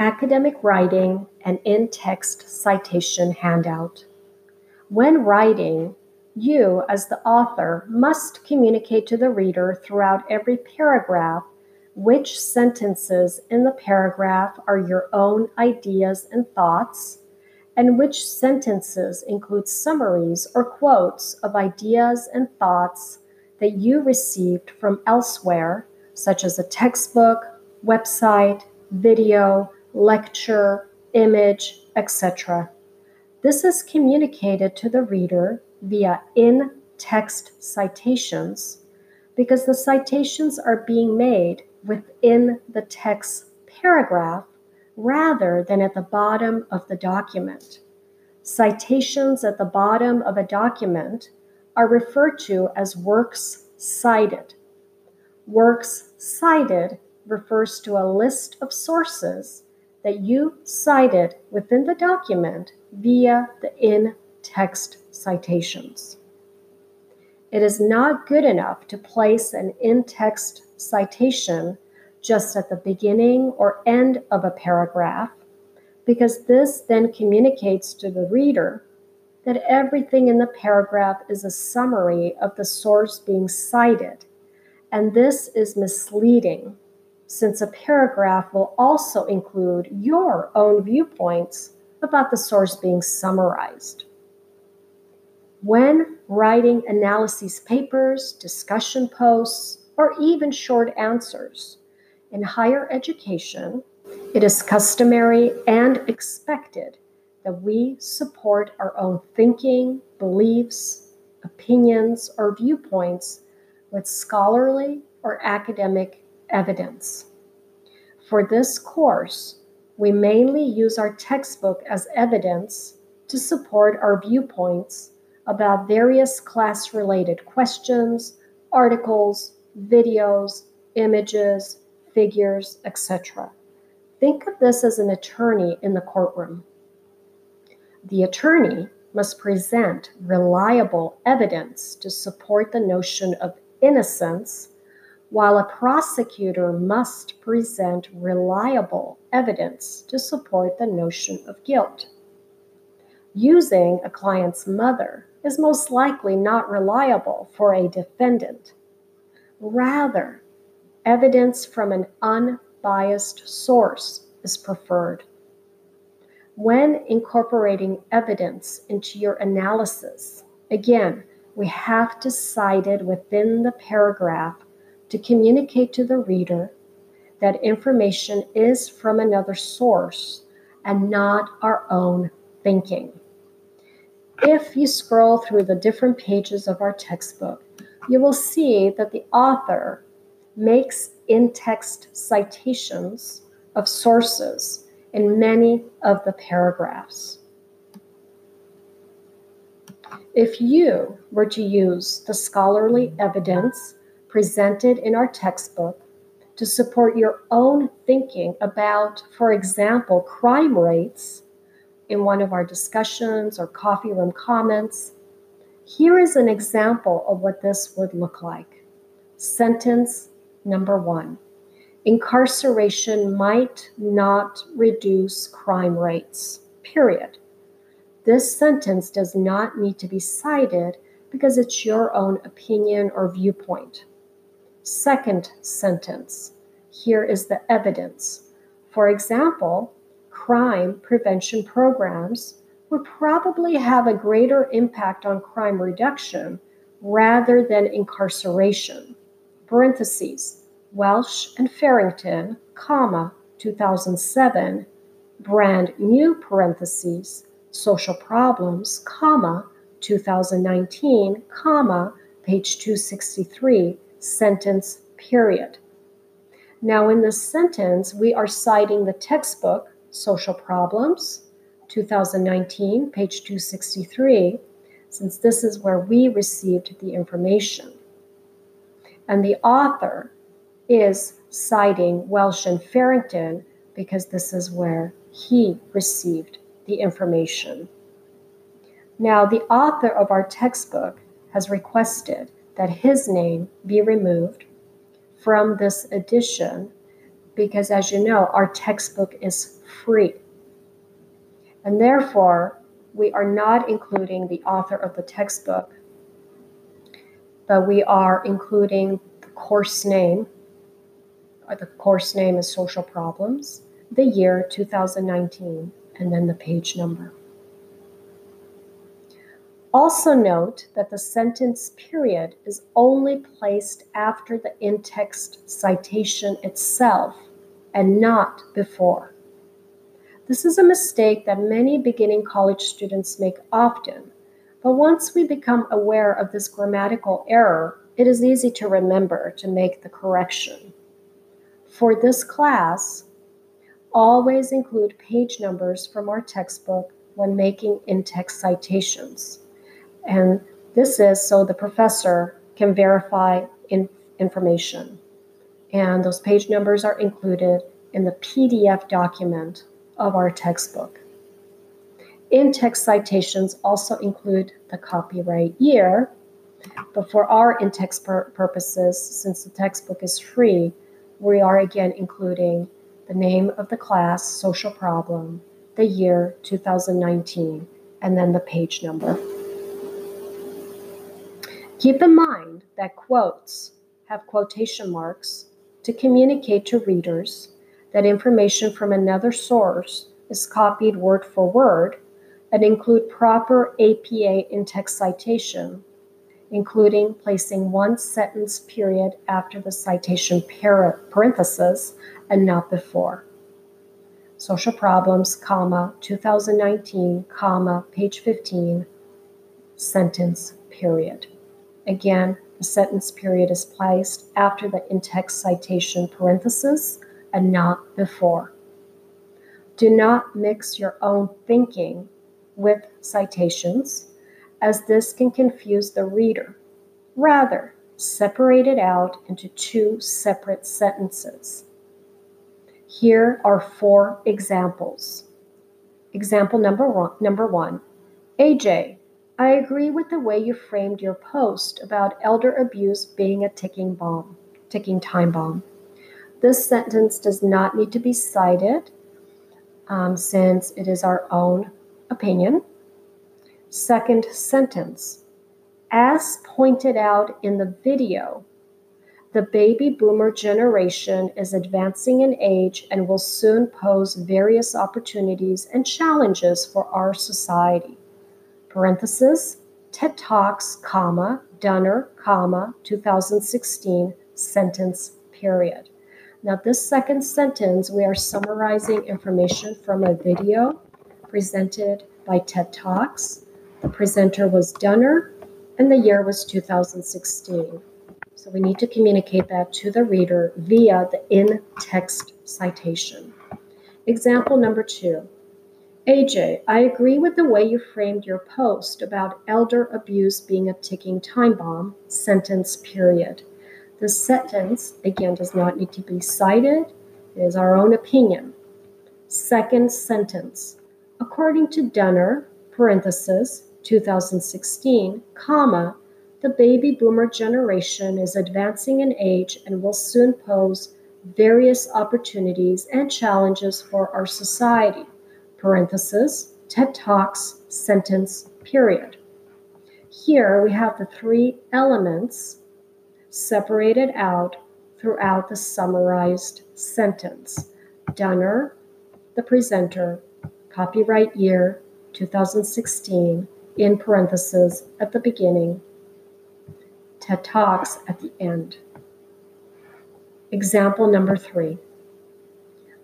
academic writing and in text citation handout. When writing, you, as the author, must communicate to the reader throughout every paragraph which sentences in the paragraph are your own ideas and thoughts, and which sentences include summaries or quotes of ideas and thoughts that you received from elsewhere, such as a textbook, website, video, lecture, image, etc. This is communicated to the reader via in text citations because the citations are being made within the text paragraph rather than at the bottom of the document. Citations at the bottom of a document are referred to as works cited. Works cited refers to a list of sources that you cited within the document via the in text citations. It is not good enough to place an in text citation just at the beginning or end of a paragraph, because this then communicates to the reader that everything in the paragraph is a summary of the source being cited. And this is misleading, since a paragraph will also include your own viewpoints about the source being summarized. When writing analyses papers, discussion posts, or even short answers. In higher education, it is customary and expected that we support our own thinking, beliefs, opinions, or viewpoints with scholarly or academic evidence. For this course, we mainly use our textbook as evidence to support our viewpoints about various class related questions, articles, videos, images, figures, etc. Think of this as an attorney in the courtroom. The attorney must present reliable evidence to support the notion of innocence, while a prosecutor must present reliable evidence to support the notion of guilt. Using a client's mother is most likely not reliable for a defendant Rather, evidence from an unbiased source is preferred. When incorporating evidence into your analysis, again, we have to cite it within the paragraph to communicate to the reader that information is from another source and not our own thinking. If you scroll through the different pages of our textbook, you will see that the author makes in text citations of sources in many of the paragraphs. If you were to use the scholarly evidence presented in our textbook to support your own thinking about, for example, crime rates in one of our discussions or coffee room comments, here is an example of what this would look like. Sentence number one Incarceration might not reduce crime rates, period. This sentence does not need to be cited because it's your own opinion or viewpoint. Second sentence here is the evidence. For example, crime prevention programs would probably have a greater impact on crime reduction rather than incarceration. Parentheses, Welsh and Farrington, comma, 2007, brand new parentheses, social problems, comma, 2019, comma, page 263, sentence period. Now, in this sentence, we are citing the textbook, Social Problems, 2019, page 263, since this is where we received the information. And the author is citing Welsh and Farrington because this is where he received the information. Now, the author of our textbook has requested that his name be removed from this edition because, as you know, our textbook is free. And therefore, we are not including the author of the textbook, but we are including the course name. Uh, the course name is Social Problems, the year 2019, and then the page number. Also note that the sentence period is only placed after the in-text citation itself and not before. This is a mistake that many beginning college students make often, but once we become aware of this grammatical error, it is easy to remember to make the correction. For this class, always include page numbers from our textbook when making in-text citations. And this is so the professor can verify in information. And those page numbers are included in the PDF document of our textbook. In-text citations also include the copyright year, but for our in-text pur purposes, since the textbook is free, we are again including the name of the class, social problem, the year 2019, and then the page number. Keep in mind that quotes have quotation marks to communicate to readers that information from another source is copied word for word and include proper APA in-text citation, including placing one sentence period after the citation parenthesis and not before. Social problems, comma, 2019, comma, page 15, sentence, period. Again, the sentence period is placed after the in-text citation parenthesis and not before. Do not mix your own thinking with citations, as this can confuse the reader. Rather, separate it out into two separate sentences. Here are four examples. Example number one, number one AJ, I agree with the way you framed your post about elder abuse being a ticking bomb, ticking time bomb. This sentence does not need to be cited um, since it is our own opinion. Second sentence, as pointed out in the video, the baby boomer generation is advancing in age and will soon pose various opportunities and challenges for our society parenthesis, TED Talks, comma, Dunner, comma, 2016, sentence, period. Now, this second sentence, we are summarizing information from a video presented by TED Talks. The presenter was Dunner, and the year was 2016. So we need to communicate that to the reader via the in text citation. Example number two AJ, I agree with the way you framed your post about elder abuse being a ticking time bomb, sentence period. The sentence, again, does not need to be cited, it is our own opinion. Second sentence, according to Dunner, parenthesis, 2016, comma, the baby boomer generation is advancing in age and will soon pose various opportunities and challenges for our society parenthesis, TED Talks, sentence, period. Here we have the three elements separated out throughout the summarized sentence. Dunner, the presenter, copyright year 2016, in parentheses at the beginning, TED Talks at the end. Example number three.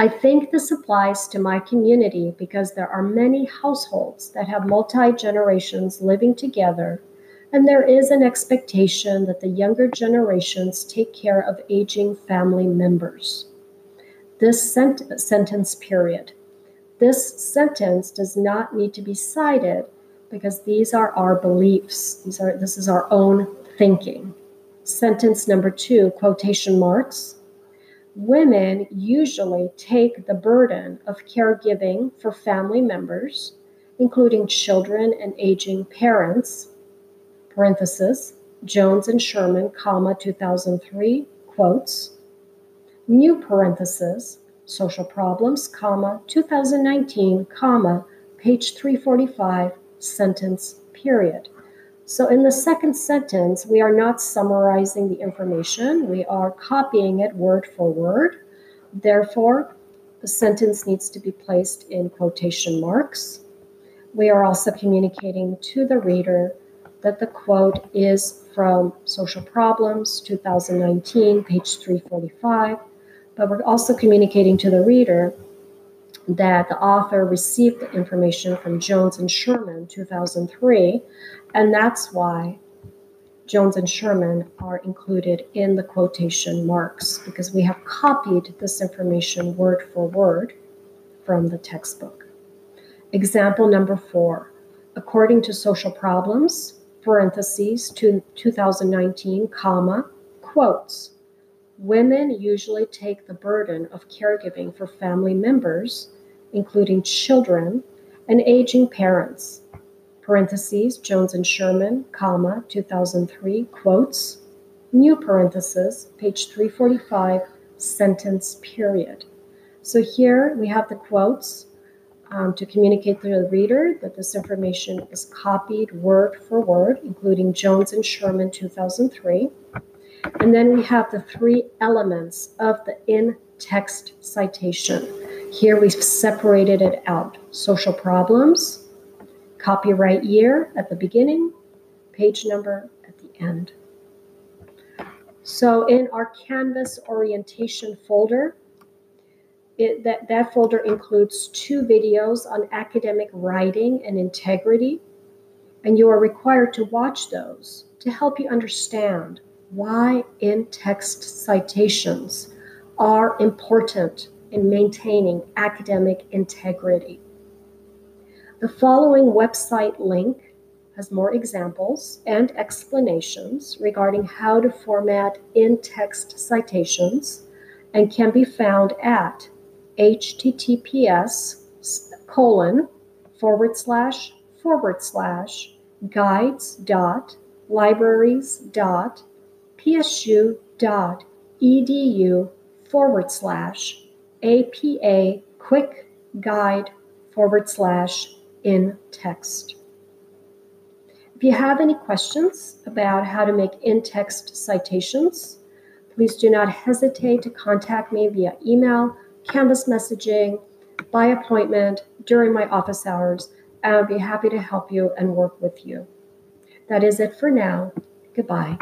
I think this applies to my community because there are many households that have multi generations living together, and there is an expectation that the younger generations take care of aging family members. This sent- sentence period. This sentence does not need to be cited because these are our beliefs. These are this is our own thinking. Sentence number 2 quotation marks women usually take the burden of caregiving for family members, including children and aging parents. Parenthesis, Jones and Sherman, comma, 2003, quotes. new parenthesis, social problems, comma, 2019, comma, page 345, sentence, period. So in the second sentence, we are not summarizing the information, we are copying it word for word. Therefore, the sentence needs to be placed in quotation marks. We are also communicating to the reader that the quote is from Social Problems 2019, page 345, but we're also communicating to the reader that the author received the information from Jones and Sherman 2003, and that's why Jones and Sherman are included in the quotation marks because we have copied this information word for word from the textbook. Example number four, according to social problems, parentheses, to 2019, comma, quotes, women usually take the burden of caregiving for family members, including children and aging parents. Parentheses, Jones and Sherman, comma, 2003, quotes, new parenthesis, page 345, sentence period. So here we have the quotes um, to communicate to the reader that this information is copied word for word, including Jones and Sherman 2003. And then we have the three elements of the in text citation. Here we've separated it out social problems, copyright year at the beginning, page number at the end. So in our Canvas orientation folder, it, that, that folder includes two videos on academic writing and integrity, and you are required to watch those to help you understand why in text citations are important in maintaining academic integrity. The following website link has more examples and explanations regarding how to format in text citations and can be found at https colon forward slash forward slash guides dot libraries dot psu dot edu forward slash apa quick guide forward slash in text. If you have any questions about how to make in text citations, please do not hesitate to contact me via email Canvas messaging, by appointment, during my office hours, I'll be happy to help you and work with you. That is it for now. Goodbye.